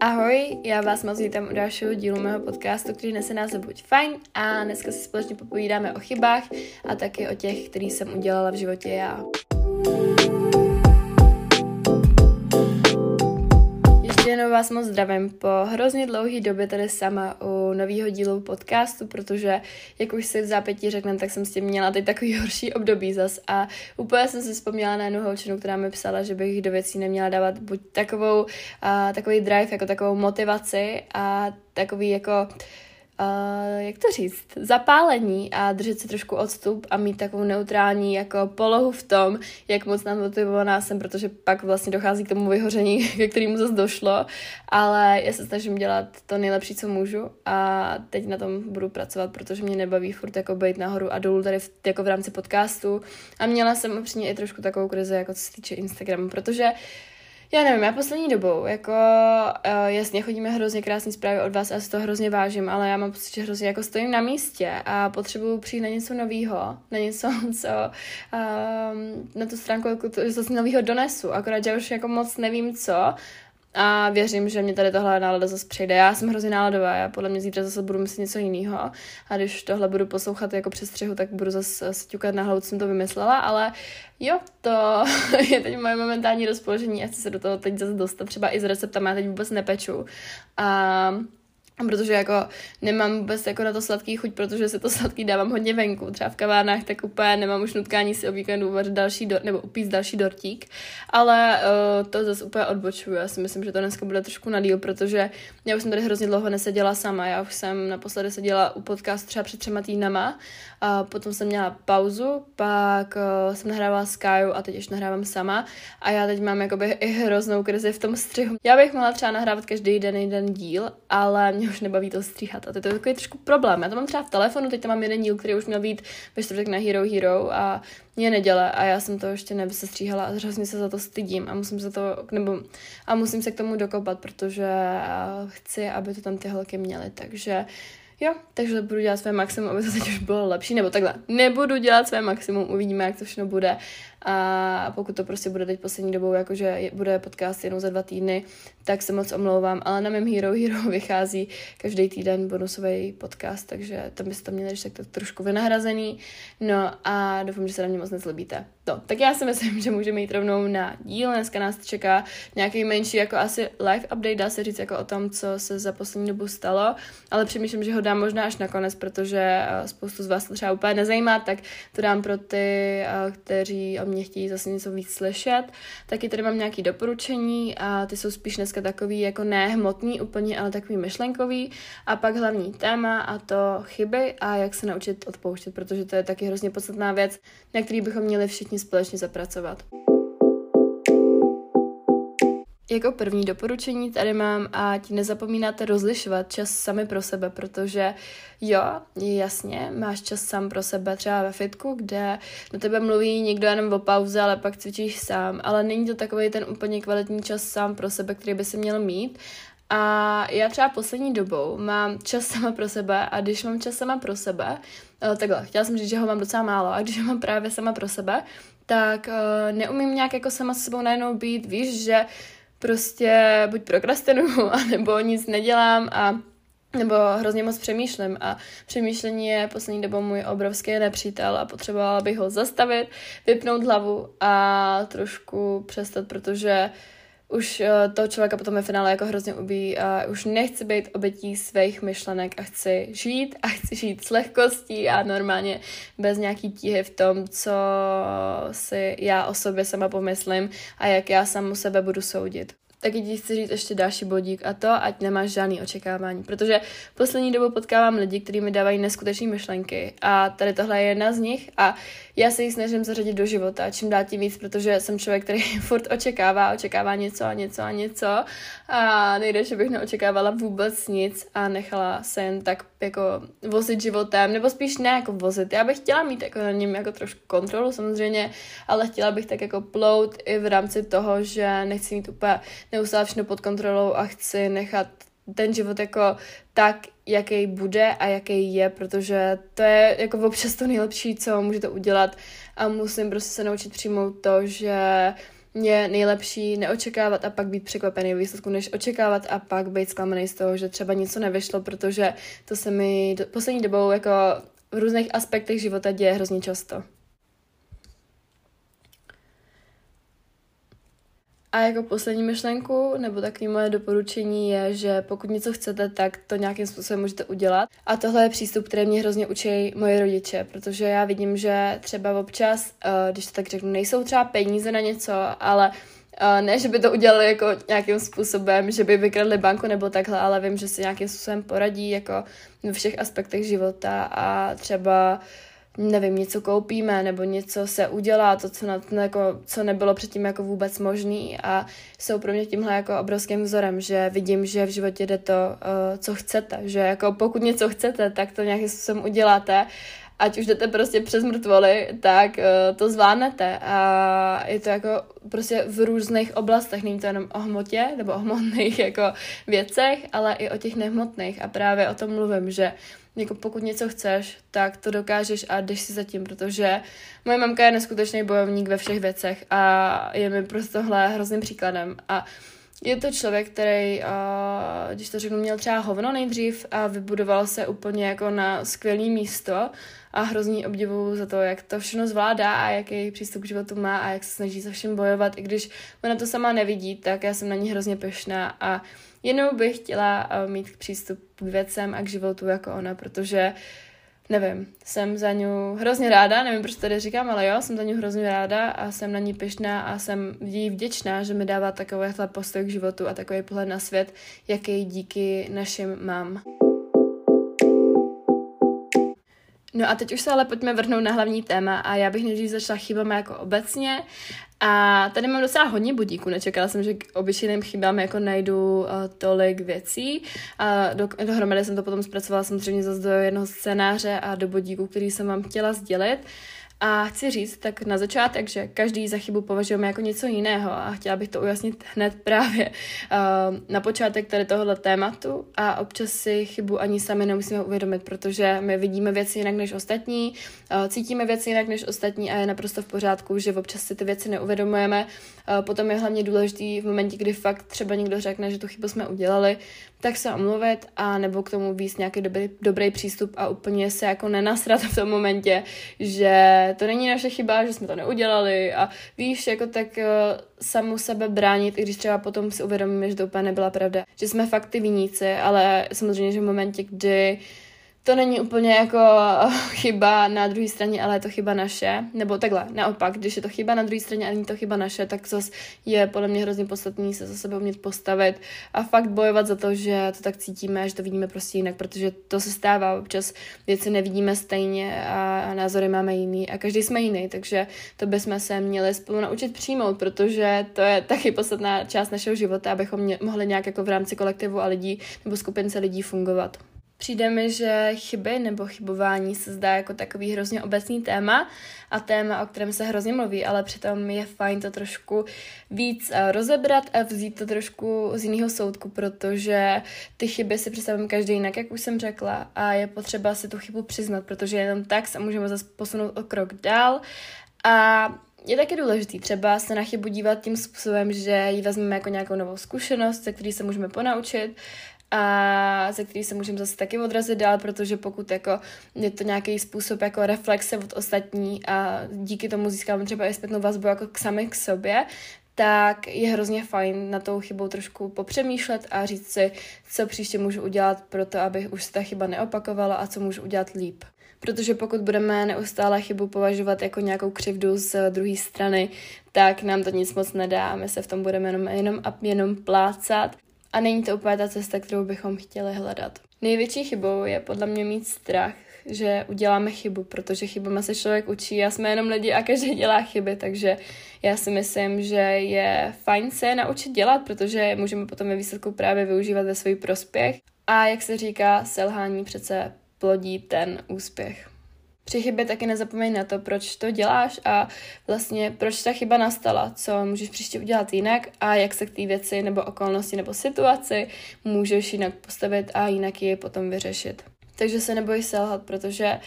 Ahoj, já vás moc vítám u dalšího dílu mého podcastu, který nese název Buď fajn a dneska si společně popovídáme o chybách a taky o těch, který jsem udělala v životě já. Jednou vás moc zdravím. Po hrozně dlouhé době tady sama u nového dílu podcastu, protože, jak už si v zápětí řekneme, tak jsem s tím měla teď takový horší období zas a úplně jsem si vzpomněla na jednu holčinu, která mi psala, že bych do věcí neměla dávat buď takovou, uh, takový drive, jako takovou motivaci a takový jako uh, jak to říct, zapálení a držet si trošku odstup a mít takovou neutrální jako polohu v tom, jak moc nám motivovaná jsem, protože pak vlastně dochází k tomu vyhoření, ke kterému zase došlo, ale já se snažím dělat to nejlepší, co můžu a teď na tom budu pracovat, protože mě nebaví furt jako být nahoru a dolů tady v, jako v rámci podcastu. A měla jsem upřímně i trošku takovou krizi, jako co se týče Instagramu, protože uh, já nevím, já poslední dobou, jako uh, jasně chodíme hrozně krásné zprávy od vás a si to hrozně vážím, ale já mám pocit, že hrozně jako stojím na místě a potřebuju přijít na něco nového, na něco, co um, na tu stránku jako to, zase nového donesu, akorát že už jako moc nevím co a věřím, že mě tady tohle nálada zase přejde. Já jsem hrozně náladová, já podle mě zítra zase budu myslet něco jiného. A když tohle budu poslouchat jako přes střehu, tak budu zase sťukat na hlavu, co jsem to vymyslela, ale jo, to je teď moje momentální rozpoložení a chci se do toho teď zase dostat. Třeba i s receptama, já teď vůbec nepeču. A protože jako nemám vůbec jako na to sladký chuť, protože si to sladký dávám hodně venku, třeba v kavárnách, tak úplně nemám už nutkání si o víkendu uvařit další dor, nebo upíst další dortík, ale uh, to zase úplně odbočuju, já si myslím, že to dneska bude trošku na díl, protože já už jsem tady hrozně dlouho neseděla sama, já už jsem naposledy seděla u podcastu třeba před třema týdnama, a potom jsem měla pauzu, pak uh, jsem nahrávala s Kaju a teď ještě nahrávám sama. A já teď mám jakoby i hroznou krizi v tom střihu. Já bych mohla třeba nahrávat každý den jeden díl, ale mě už nebaví to stříhat a to je takový trošku problém. Já to mám třeba v telefonu, teď tam mám jeden díl, který už měl být ve čtvrtek na Hero Hero a mě neděle a já jsem to ještě nevysestříhala a hrozně se za to stydím a musím se to, nebo, a musím se k tomu dokopat, protože chci, aby to tam ty holky měly, takže Jo, takže budu dělat své maximum, aby to teď už bylo lepší, nebo takhle. Nebudu dělat své maximum, uvidíme, jak to všechno bude. A pokud to prostě bude teď poslední dobou, jakože bude podcast jenom za dva týdny, tak se moc omlouvám, ale na mém Hero Hero vychází každý týden bonusový podcast, takže tam byste to měli tak trošku vynahrazený. No a doufám, že se na mě moc nezlobíte. No, tak já si myslím, že můžeme jít rovnou na díl. Dneska nás čeká nějaký menší, jako asi live update, dá se říct jako o tom, co se za poslední dobu stalo, ale přemýšlím, že ho dám možná až nakonec, protože eh, spoustu z vás to třeba úplně nezajímá, tak to dám pro ty, eh, kteří o mě chtějí zase něco víc slyšet. Taky tady mám nějaké doporučení a ty jsou spíš dneska takový jako nehmotný úplně, ale takový myšlenkový. A pak hlavní téma a to chyby a jak se naučit odpouštět, protože to je taky hrozně podstatná věc, na který bychom měli všichni společně zapracovat. Jako první doporučení tady mám, ať nezapomínáte rozlišovat čas sami pro sebe, protože jo, jasně, máš čas sám pro sebe třeba ve fitku, kde na tebe mluví někdo jenom o pauze, ale pak cvičíš sám, ale není to takový ten úplně kvalitní čas sám pro sebe, který by si měl mít. A já třeba poslední dobou mám čas sama pro sebe a když mám čas sama pro sebe, eh, takhle, chtěla jsem říct, že ho mám docela málo a když ho mám právě sama pro sebe, tak uh, neumím nějak jako sama s sebou najednou být, víš, že prostě buď prokrastinuju, anebo nic nedělám a nebo hrozně moc přemýšlím. A přemýšlení je poslední dobou můj obrovský nepřítel a potřebovala bych ho zastavit, vypnout hlavu a trošku přestat, protože uh, už uh, toho člověka potom ve finále jako hrozně ubí a už nechci být obětí svých myšlenek a chci žít a chci žít s lehkostí a normálně bez nějaký tíhy v tom, co si já o sobě sama pomyslím a jak já samu sebe budu soudit taky ti chci říct ještě další bodík a to, ať nemáš žádný očekávání, protože poslední dobou potkávám lidi, kteří mi dávají neskutečné myšlenky a tady tohle je jedna z nich a já se ji snažím zařadit do života, čím dát tím víc, protože jsem člověk, který furt očekává, očekává něco a něco a něco a nejde, že bych neočekávala vůbec nic a nechala se jen tak jako vozit životem, nebo spíš ne jako vozit. Já bych chtěla mít jako na něm jako trošku kontrolu samozřejmě, ale chtěla bych tak jako plout i v rámci toho, že nechci mít úplně neustále všechno pod kontrolou a chci nechat ten život jako tak, jaký bude a jaký je, protože to je jako občas to nejlepší, co můžete udělat a musím prostě se naučit přijmout to, že je nejlepší neočekávat a pak být překvapený výsledku, než očekávat a pak být zklamaný z toho, že třeba něco nevyšlo, protože to se mi do, poslední dobou jako v různých aspektech života děje hrozně často. A jako poslední myšlenku, nebo takový moje doporučení je, že pokud něco chcete, tak to nějakým způsobem můžete udělat. A tohle je přístup, který mě hrozně učí moje rodiče, protože já vidím, že třeba občas, eh, když to tak řeknu, nejsou třeba peníze na něco, ale eh, ne, že by to udělali jako nějakým způsobem, že by vykradli banku nebo takhle, ale vím, že si nějakým způsobem poradí jako ve všech aspektech života a třeba uh, nevím, něco koupíme nebo něco se udělá, to, co, na, jako, co nebylo předtím jako vůbec možný a jsou pro mě tímhle jako obrovským vzorem, že vidím, že v životě jde to, uh, co chcete, že jako pokud něco chcete, tak to nějakým způsobem uděláte. Ať už jdete prostě přes mrtvoly, tak uh, to zvládnete. A je to jako prostě v různých oblastech, není to jenom o hmotě nebo o hmotných jako věcech, ale i o těch nehmotných. A právě o tom mluvím, že jako pokud něco chceš, tak to dokážeš a jdeš si zatím, protože moje mamka je neskutečný bojovník ve všech věcech a je mi prostě tohle hrozným příkladem a je to člověk, který, a, když to řeknu, měl třeba hovno nejdřív a vybudoval se úplně jako na skvělý místo a hrozný obdivu za to, jak to všechno zvládá a jaký přístup k životu má a jak se snaží se všem bojovat. I když ona to sama nevidí, tak já jsem na ní hrozně pešná a jenom bych chtěla mít přístup k věcem a k životu jako ona, protože nevím, jsem za ní hrozně ráda, nevím, proč tady říkám, ale jo, jsem za ní hrozně ráda a jsem na ní pyšná a jsem jí vděčná, že mi dává takovýhle postoj k životu a takový pohled na svět, jaký díky našim mám. No a teď už se ale pojďme vrhnout na hlavní téma a já bych nejdřív začala chybami jako obecně a tady mám docela hodně budíků, nečekala jsem, že k obyčejným chybám jako najdu uh, tolik věcí a do, dohromady jsem to potom zpracovala samozřejmě zase do jednoho scénáře a do budíků, který jsem vám chtěla sdělit. A chci říct tak na začátek, že každý za chybu považujeme jako něco jiného a chtěla bych to ujasnit hned právě uh, na počátek tady tohohle tématu a občas si chybu ani sami nemusíme uvědomit, protože my vidíme věci jinak než ostatní, uh, cítíme věci jinak než ostatní a je naprosto v pořádku, že občas si ty věci neuvědomujeme. Uh, potom je hlavně důležitý v momentě, kdy fakt třeba někdo řekne, že tu chybu jsme udělali, tak se omluvit a nebo k tomu víc nějaký dobrý, dobrý přístup a úplně se jako nenasrat v tom momentě, že to není naše chyba, že jsme to neudělali a víš, jako tak uh, samu sebe bránit, i když třeba potom si uvědomíme, že to úplně nebyla pravda, že jsme fakt ty viníci, ale samozřejmě, že v momentě, kdy uh, to není úplně jako chyba na druhé straně, ale je to chyba naše. Nebo takhle, naopak, když je to chyba na druhé straně a není to chyba naše, tak zase je podle mě hrozně podstatný se za sebe umět postavit a fakt bojovat za to, že to tak cítíme, že to vidíme prostě jinak, protože to se stává. Občas věci nevidíme stejně a názory máme jiný a každý jsme jiný, takže to bychom se měli spolu naučit přijmout, protože to je taky podstatná část našeho života, abychom mohli nějak jako v rámci kolektivu a lidí nebo skupince lidí fungovat. Přijde mi, že chyby nebo chybování se zdá jako takový hrozně obecný téma a téma, o kterém se hrozně mluví, ale přitom je fajn to trošku víc eh, rozebrat a vzít to trošku z jiného soudku, protože ty chyby si představím každý jinak, jak už jsem řekla, a je potřeba si tu chybu přiznat, protože jenom tak se můžeme zase posunout o krok dál. A je taky důležitý třeba se na chybu dívat tím způsobem, že ji vezmeme jako nějakou novou zkušenost, ze který se můžeme ponaučit a ze který se můžeme zase taky odrazit dál, protože pokud jako je to nějaký způsob jako reflexe od ostatní a díky tomu získáme třeba i zpětnou vazbu jako k sami k sobě, tak je hrozně fajn na tou chybou trošku popřemýšlet a říct si, co příště můžu udělat pro to, aby už se ta chyba neopakovala a co můžu udělat líp. Protože pokud budeme neustále chybu považovat jako nějakou křivdu z druhé strany, tak nám to nic moc nedá a my se v tom budeme jenom, jenom a jenom plácat a není to úplně ta cesta, kterou bychom chtěli hledat. Největší chybou je podle mě mít strach, že uděláme chybu, protože chybama se člověk učí a jsme jenom lidi a každý dělá chyby, takže já si myslím, že je fajn se naučit dělat, protože můžeme potom ve výsledku právě využívat ve svůj prospěch. A jak se říká, selhání přece plodí ten úspěch. Při chybě taky nezapomeň na to, proč to děláš a vlastně proč ta chyba nastala, co můžeš příště udělat jinak a jak se k té věci nebo okolnosti nebo situaci můžeš jinak postavit a jinak ji potom vyřešit. Takže se neboj selhat, protože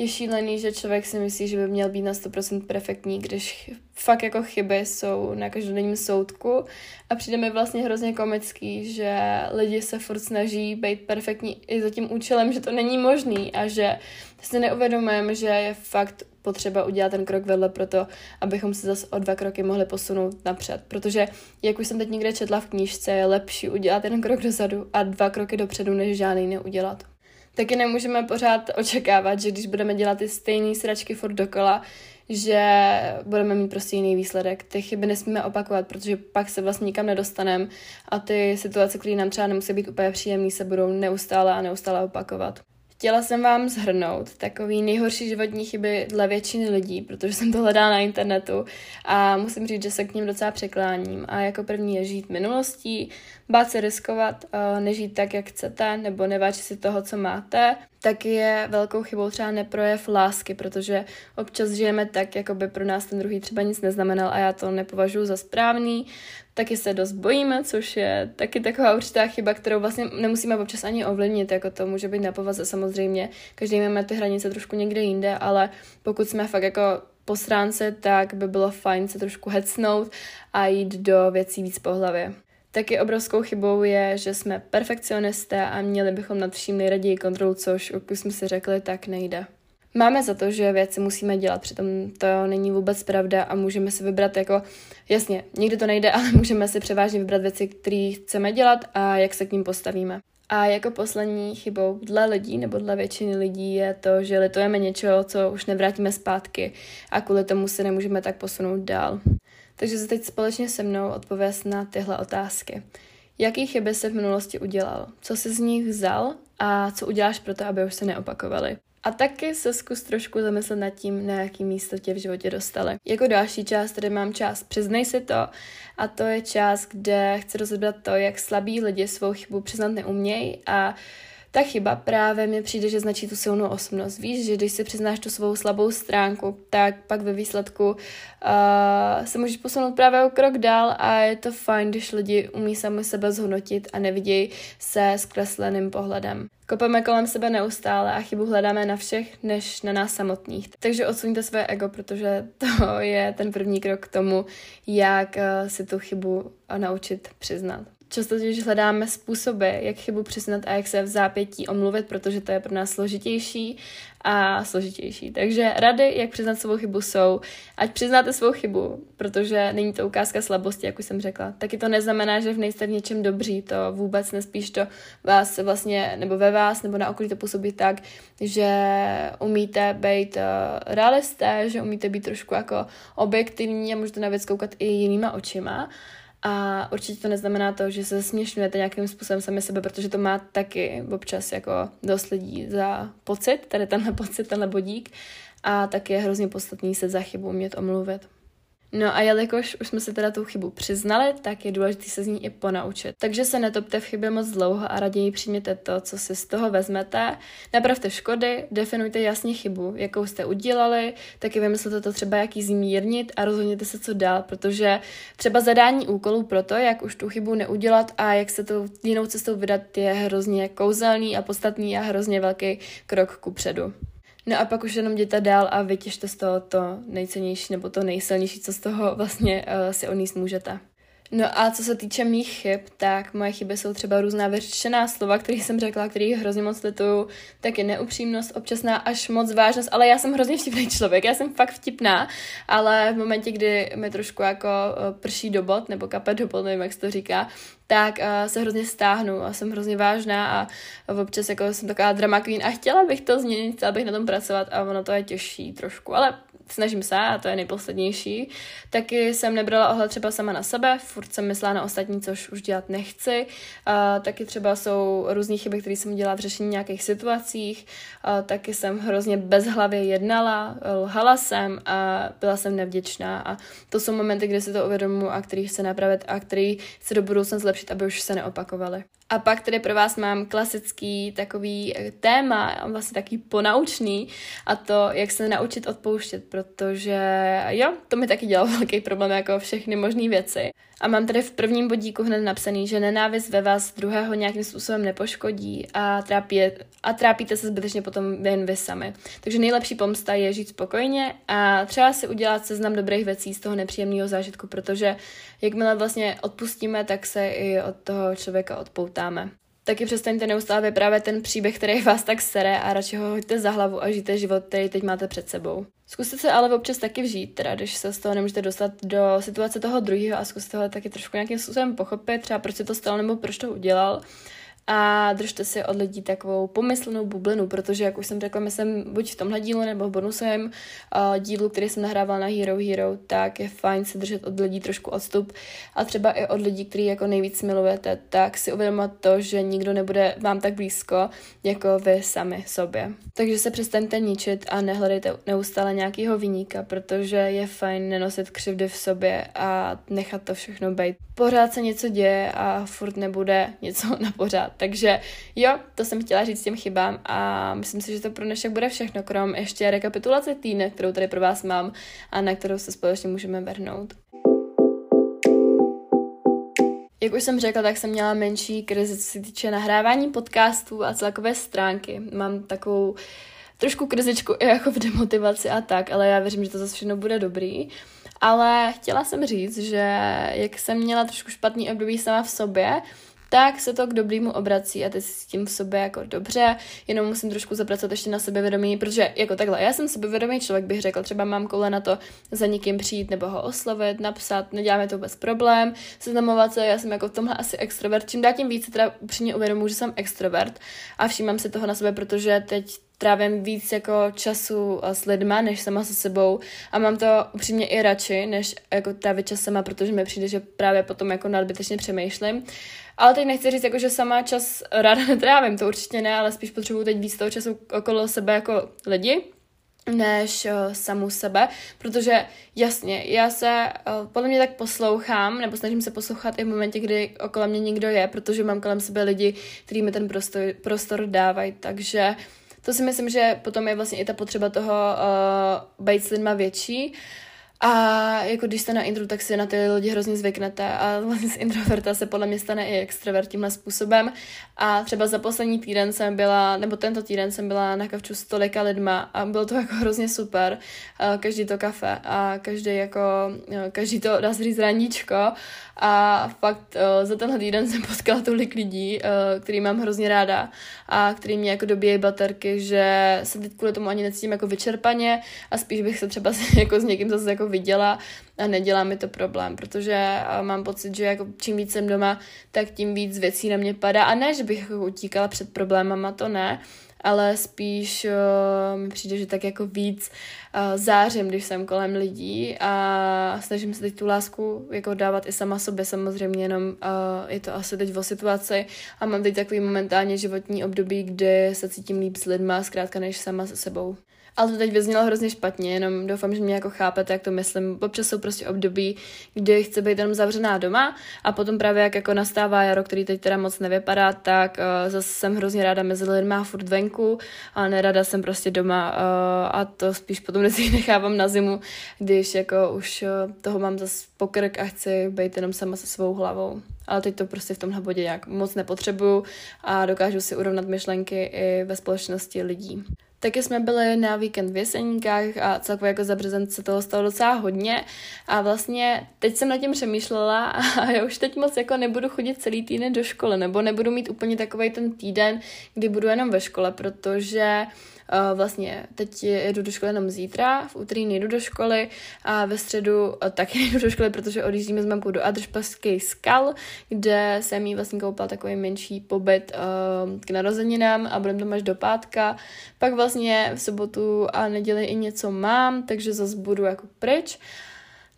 je šílený, že člověk si myslí, že by měl být na 100% perfektní, když fakt jako chyby jsou na každodenním soudku a přijde mi vlastně hrozně komický, že lidi se furt snaží být perfektní i za tím účelem, že to není možný a že si neuvědomujeme, že je fakt potřeba udělat ten krok vedle proto, abychom se zase o dva kroky mohli posunout napřed. Protože, jak už jsem teď někde četla v knížce, je lepší udělat jeden krok dozadu a dva kroky dopředu, než žádný neudělat. Taky nemůžeme pořád očekávat, že když budeme dělat ty stejné sračky furt dokola, že budeme mít prostě jiný výsledek. Ty chyby nesmíme opakovat, protože pak se vlastně nikam nedostaneme a ty situace, které nám třeba nemusí být úplně příjemné, se budou neustále a neustále opakovat. Chtěla jsem vám zhrnout takový nejhorší životní chyby dle většiny lidí, protože jsem to hledala na internetu a musím říct, že se k ním docela překláním. A jako první je žít minulostí, bát se riskovat, eh, nežít tak, jak chcete, nebo nevážit si toho, co máte. Tak je velkou chybou třeba neprojev lásky, protože občas žijeme tak, jako by pro nás ten druhý třeba nic neznamenal a já to nepovažuji za správný. Taky se dost bojíme, což je taky taková určitá chyba, kterou vlastně nemusíme občas ani ovlivnit, jako to může být na povaze samozřejmě. Každý máme ty hranice trošku někde jinde, ale pokud jsme fakt jako po stránce, tak by bylo fajn se trošku hecnout a jít do věcí víc po hlavě. Taky obrovskou chybou je, že jsme perfekcionisté a měli bychom nad vším nejraději kontrolu, což, jak jsme si řekli, tak nejde. Máme za to, že věci musíme dělat, přitom to není vůbec pravda a můžeme si vybrat jako, jasně, někdy to nejde, ale můžeme si převážně vybrat věci, které chceme dělat a jak se k ním postavíme. A jako poslední chybou dle lidí nebo dle většiny lidí je to, že litujeme něčeho, co už nevrátíme zpátky a kvůli tomu se nemůžeme tak posunout dál. Takže se teď společně se mnou odpověz na tyhle otázky. Jaký chyby se v minulosti udělal? Co jsi z nich vzal a co uděláš pro to, aby už se neopakovaly? A taky se zkus trošku zamyslet nad tím, na jaký místo tě v životě dostali. Jako další část tady mám část Přiznej si to a to je část, kde chci rozebrat to, jak slabí lidi svou chybu přiznat neumějí a ta chyba právě mi přijde, že značí tu silnou osobnost. Víš, že když si přiznáš tu svou slabou stránku, tak pak ve výsledku uh, se můžeš posunout právě o krok dál a je to fajn, když lidi umí sami sebe zhodnotit a nevidějí se zkresleným pohledem. Kopeme kolem sebe neustále a chybu hledáme na všech, než na nás samotných. Takže odsuňte své ego, protože to je ten první krok k tomu, jak uh, si tu chybu naučit přiznat. Často totiž hledáme způsoby, jak chybu přiznat a jak se v zápětí omluvit, protože to je pro nás složitější a složitější. Takže rady, jak přiznat svou chybu, jsou, ať přiznáte svou chybu, protože není to ukázka slabosti, jak už jsem řekla. Taky to neznamená, že v nejste v něčem dobří, to vůbec nespíš to vás vlastně, nebo ve vás, nebo na okolí to působí tak, že umíte být uh, realisté, že umíte být trošku jako objektivní a můžete na věc koukat i jinýma očima. A určitě to neznamená to, že se směšňujete nějakým způsobem sami sebe, protože to má taky občas jako dost lidí za pocit, tady tenhle pocit, tenhle bodík. A tak je hrozně podstatný se za chybu umět omluvit. No a jelikož už jsme si teda tu chybu přiznali, tak je důležité se z ní i ponaučit. Takže se netopte v chybě moc dlouho a raději přijměte to, co si z toho vezmete. Napravte škody, definujte jasně chybu, jakou jste udělali, taky vymyslete to třeba, jak ji zmírnit a rozhodněte se, co dál, protože třeba zadání úkolů pro to, jak už tu chybu neudělat a jak se tou jinou cestou vydat, je hrozně kouzelný a podstatný a hrozně velký krok ku předu. No a pak už jenom jděte dál a vytěžte z toho to nejcennější nebo to nejsilnější, co z toho vlastně uh, si oníst můžete. No a co se týče mých chyb, tak moje chyby jsou třeba různá vyřčená slova, které jsem řekla, který hrozně moc lituju, taky neupřímnost, občasná až moc vážnost, ale já jsem hrozně vtipný člověk, já jsem fakt vtipná, ale v momentě, kdy mi trošku jako eh, prší do bot, nebo kape do bot, nevím, jak se to říká, tak uh, se hrozně stáhnu a jsem hrozně vážná a občas jako jsem taková drama queen a chtěla bych to změnit, chtěla bych na tom pracovat a ono to je těžší trošku, ale snažím se a to je nejposlednější. Taky jsem nebrala ohled třeba sama na sebe, furt jsem myslela na ostatní, což už dělat nechci. A taky třeba jsou různé chyby, které jsem dělala v řešení nějakých situacích. A taky jsem hrozně bezhlavě jednala, lhala jsem a byla jsem nevděčná. A to jsou momenty, kdy si to uvědomuji a který chci napravit a který chci do budoucna zlepšit, aby už se neopakovaly. A pak tedy pro vás mám klasický takový téma, vlastně taký ponaučný, a to, jak se naučit odpouštět, protože jo, to mi taky dělalo velký problém, jako všechny možné věci. A mám tady v prvním bodíku hned napsaný, že nenávist ve vás druhého nějakým způsobem nepoškodí a, trápí, a trápíte se zbytečně potom jen vy sami. Takže nejlepší pomsta je žít spokojně a třeba si udělat seznam dobrých věcí z toho nepříjemného zážitku, protože jakmile vlastně odpustíme, tak se i od toho člověka odpoutáme taky přestaňte neustále vyprávět ten příběh, který vás tak sere a radši ho hoďte za hlavu a žijte život, který teď máte před sebou. Zkuste se ale občas taky vžít, teda když se z toho nemůžete dostat do situace toho druhého a zkuste ho taky trošku nějakým způsobem pochopit, třeba proč se to stalo nebo proč to udělal a držte si od lidí takovou pomyslnou bublinu, protože, jak už jsem řekla, myslím, buď v tomhle dílu nebo v bonusovém uh, dílu, který jsem nahrával na Hero Hero, tak je fajn se držet od lidí trošku odstup a třeba i od lidí, který jako nejvíc milujete, tak si uvědomit to, že nikdo nebude vám tak blízko, jako vy sami sobě. Takže se přestaňte ničit a nehledejte neustále nějakýho vyníka, protože je fajn nenosit křivdy v sobě a nechat to všechno být. Pořád se něco děje a furt nebude něco na pořád. Takže jo, to jsem chtěla říct těm chybám a myslím si, že to pro dnešek bude všechno, krom ještě rekapitulace týdne, kterou tady pro vás mám a na kterou se společně můžeme vrhnout. Jak už jsem řekla, tak jsem měla menší krizi, co se týče nahrávání podcastů a celkové stránky. Mám takovou trošku krizičku i jako v demotivaci a tak, ale já věřím, že to zase všechno bude dobrý. Ale chtěla jsem říct, že jak jsem měla trošku špatný období sama v sobě, tak se to k dobrýmu obrací a teď si s tím v sobě jako dobře, jenom musím trošku zapracovat ještě na sebevědomí, protože jako takhle, já jsem sebevědomý člověk, bych řekl, třeba mám koule na to za někým přijít nebo ho oslovit, napsat, neděláme to vůbec problém, seznamovat se, já jsem jako v tomhle asi extrovert, čím dál tím víc teda upřímně uvědomuji, že jsem extrovert a všímám si toho na sebe, protože teď trávím víc jako času s lidma, než sama se sebou. A mám to upřímně i radši, než jako trávit čas sama, protože mi přijde, že právě potom jako nadbytečně přemýšlím. Ale teď nechci říct, jako, že sama čas ráda netrávím, to určitě ne, ale spíš potřebuji teď víc toho času okolo sebe jako lidi, než uh, samu sebe, protože jasně, já se uh, podle mě tak poslouchám, nebo snažím se poslouchat i v momentě, kdy okolo mě někdo je, protože mám kolem sebe lidi, kteří mi ten prostor, prostor dávají, takže to si myslím, že potom je vlastně i ta potřeba toho uh, být s lidma větší. A jako když jste na intro, tak si na ty lidi hrozně zvyknete a vlastně z introverta se podle mě stane i extrovert tímhle způsobem. A třeba za poslední týden jsem byla, nebo tento týden jsem byla na kavču s tolika lidma a bylo to jako hrozně super. Každý to kafe a každý jako, každý to dá se říct raníčko a fakt za tenhle týden jsem potkala tolik lidí, který mám hrozně ráda a který mě jako dobíjejí baterky, že se teď kvůli tomu ani necítím jako vyčerpaně a spíš bych se třeba jako s někým zase jako viděla a nedělá mi to problém, protože uh, mám pocit, že jako čím víc jsem doma, tak tím víc věcí na mě padá a ne, že bych jako utíkala před problémama, to ne, ale spíš uh, mi přijde, že tak jako víc uh, zářím, když jsem kolem lidí a snažím se teď tu lásku jako dávat i sama sobě samozřejmě, jenom uh, je to asi teď o situaci a mám teď takový momentálně životní období, kdy se cítím líp s lidma, zkrátka než sama se sebou. Ale to teď vyznělo hrozně špatně, jenom doufám, že mě jako chápete, jak to myslím. Občas jsou prostě období, kdy chci být jenom zavřená doma a potom právě jak jako nastává jaro, který teď teda moc nevypadá, tak uh, zase jsem hrozně ráda mezi lidma furt venku a nerada jsem prostě doma uh, a to spíš potom vždycky nechávám na zimu, když jako už uh, toho mám zase pokrk a chci být jenom sama se svou hlavou. Ale teď to prostě v tomhle bodě nějak moc nepotřebuju a dokážu si urovnat myšlenky i ve společnosti lidí. Taky jsme byli na víkend v Jeseníkách a celkově jako za březen se toho stalo docela hodně. A vlastně teď jsem nad tím přemýšlela a já už teď moc jako nebudu chodit celý týden do školy nebo nebudu mít úplně takový ten týden, kdy budu jenom ve škole, protože Uh, vlastně teď jedu do školy jenom zítra, v úterý nejdu do školy a ve středu uh, taky nejdu do školy, protože odjíždíme s mamkou do Adržpaských skal, kde jsem jí vlastně koupila takový menší pobyt uh, k narozeninám a budeme tam až do pátka. Pak vlastně v sobotu a neděli i něco mám, takže zase budu jako pryč.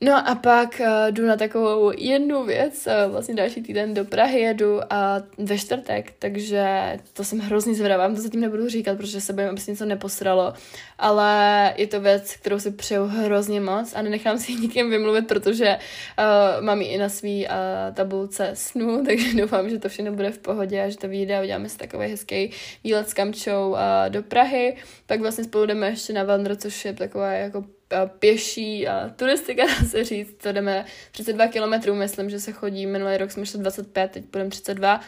No a pak uh, jdu na takovou jednu věc, uh, vlastně další týden do Prahy jedu a ve čtvrtek, takže to jsem hrozně zvědavá, to zatím nebudu říkat, protože se bojím, aby se něco neposralo, ale je to věc, kterou si přeju hrozně moc a nenechám si nikým vymluvit, protože uh, mám ji i na svý uh, tabulce snu, takže doufám, že to všechno bude v pohodě a že to vyjde a uděláme si takový hezký výlet s Kamčou uh, do Prahy, pak vlastně spolu jdeme ještě na Vandro, což je taková jako pěší a turistika, dá se říct, to jdeme 32 kilometrů, myslím, že se chodí, minulý rok jsme šli 25, teď budeme 32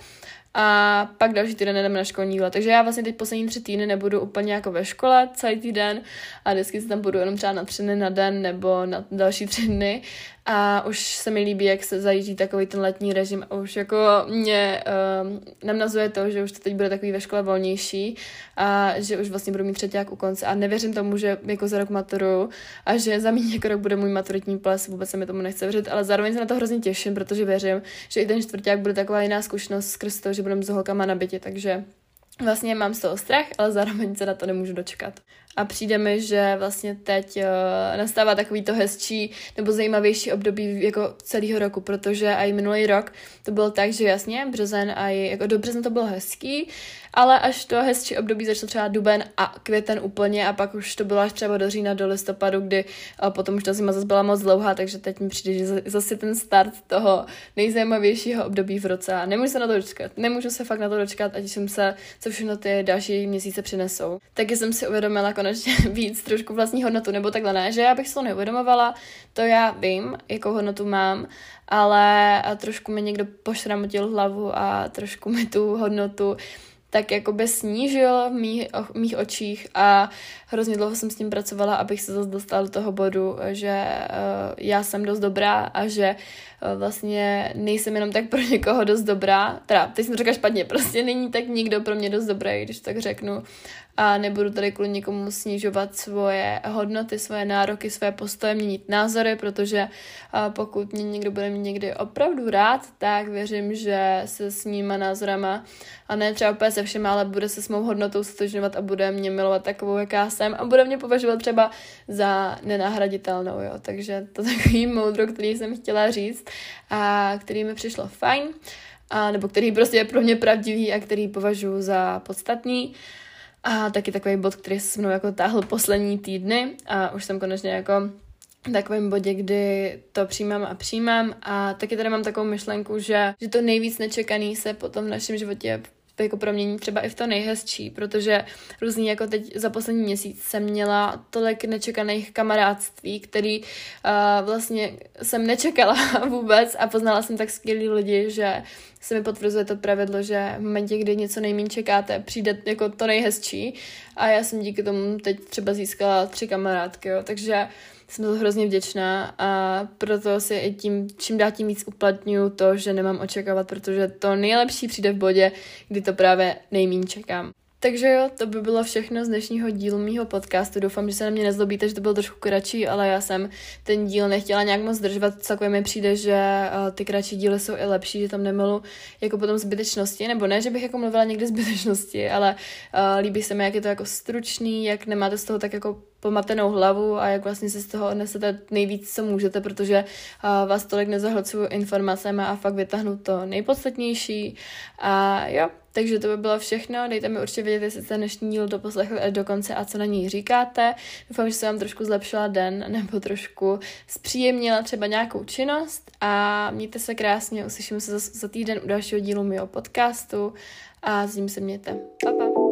a pak další týden jdeme na školní jídlo. Takže já vlastně teď poslední tři týdny nebudu úplně jako ve škole celý týden a vždycky se tam budu jenom třeba na tři dny na den nebo na další tři dny a už se mi líbí, jak se zajíždí takový ten letní režim a už jako mě um, namnazuje to, že už to teď bude takový ve škole volnější a že už vlastně budu mít třetí u konce a nevěřím tomu, že jako za rok maturu a že za mě jako rok bude můj maturitní ples, vůbec se mi tomu nechce věřit, ale zároveň se na to hrozně těším, protože věřím, že i ten čtvrták bude taková jiná zkušenost skrz to, že budeme s holkama na bytě, takže Vlastně mám z toho strach, ale zároveň se na to nemůžu dočkat. A přijde mi, že vlastně teď uh, nastává takový to hezčí nebo zajímavější období jako celého roku, protože i minulý rok to bylo tak, že jasně, březen a i, jako do března to bylo hezký, ale až to hezčí období začalo třeba duben a květen úplně a pak už to bylo až třeba do října, do listopadu, kdy uh, potom už ta zima zase byla moc dlouhá, takže teď mi přijde, že zase ten start toho nejzajímavějšího období v roce a nemůžu se na to dočkat. Nemůžu se fakt na to dočkat, ať jsem se, co všechno ty další měsíce přinesou. Taky jsem si uvědomila konečně víc trošku vlastní hodnotu, nebo takhle ne, že já bych se to neuvědomovala, to já vím, jakou hodnotu mám, ale a trošku mi někdo pošramotil hlavu a trošku mi tu hodnotu tak jakoby snížil v mých, v mých očích a hrozně dlouho jsem s tím pracovala, abych se zase dostala do toho bodu, že uh, já jsem dost dobrá a že uh, vlastně nejsem jenom tak pro někoho dost dobrá, teda teď jsem řekla špatně, prostě není tak nikdo pro mě dost dobrý, když tak řeknu. A nebudu tady kvůli někomu snižovat svoje hodnoty, svoje nároky, svoje postoje, měnit názory, protože pokud mě někdo bude mít někdy opravdu rád, tak věřím, že se s níma názorama a ne třeba úplně se všem, ale bude se s mou hodnotou stožňovat a bude mě milovat takovou, jaká jsem. A bude mě považovat třeba za nenahraditelnou, jo. Takže to takový moudro, který jsem chtěla říct a který mi přišlo fajn, a, nebo který prostě je pro mě pravdivý a který považuji za podstatný. A taky takový bod, který se mnou jako táhl poslední týdny a už jsem konečně jako takovém bodě, kdy to přijímám a přijímám a taky tady mám takovou myšlenku, že, že to nejvíc nečekaný se potom v našem životě jako promění třeba i v to nejhezčí, protože různý jako teď za poslední měsíc jsem měla tolik nečekaných kamarádství, který uh, vlastně jsem nečekala vůbec a poznala jsem tak skvělý lidi, že se mi potvrzuje to pravidlo, že v momentě, kdy něco nejméně čekáte, přijde jako to nejhezčí. A já jsem díky tomu teď třeba získala tři kamarádky, jo, takže jsem to hrozně vděčná a proto si i tím, čím dál tím víc uplatňuju to, že nemám očekávat, protože to nejlepší přijde v bodě, kdy to právě nejméně čekám. Takže jo, to by bylo všechno z dnešního dílu mýho podcastu. Doufám, že se na mě nezlobíte, že to bylo trošku kratší, ale já jsem ten díl nechtěla nějak moc zdržovat. Celkově mi přijde, že uh, ty kratší díly jsou i lepší, že tam nemilu jako potom zbytečnosti, nebo ne, že bych jako mluvila někdy zbytečnosti, ale uh, líbí se mi, jak je to jako stručný, jak nemáte z toho tak jako pomatenou hlavu a jak vlastně si z toho odnesete nejvíc, co můžete, protože uh, vás tolik nezahlcuju informacemi a fakt vytáhnu to nejpodstatnější. A jo, takže to by bylo všechno. Dejte mi určitě vědět, jestli jste dnešní díl doposlechli až do konce a co na ní říkáte. Doufám, že se vám trošku zlepšila den nebo trošku zpříjemnila třeba nějakou činnost a mějte se krásně. Uslyšíme se za, za týden u dalšího dílu mého podcastu a s ním se mějte. Pa, pa.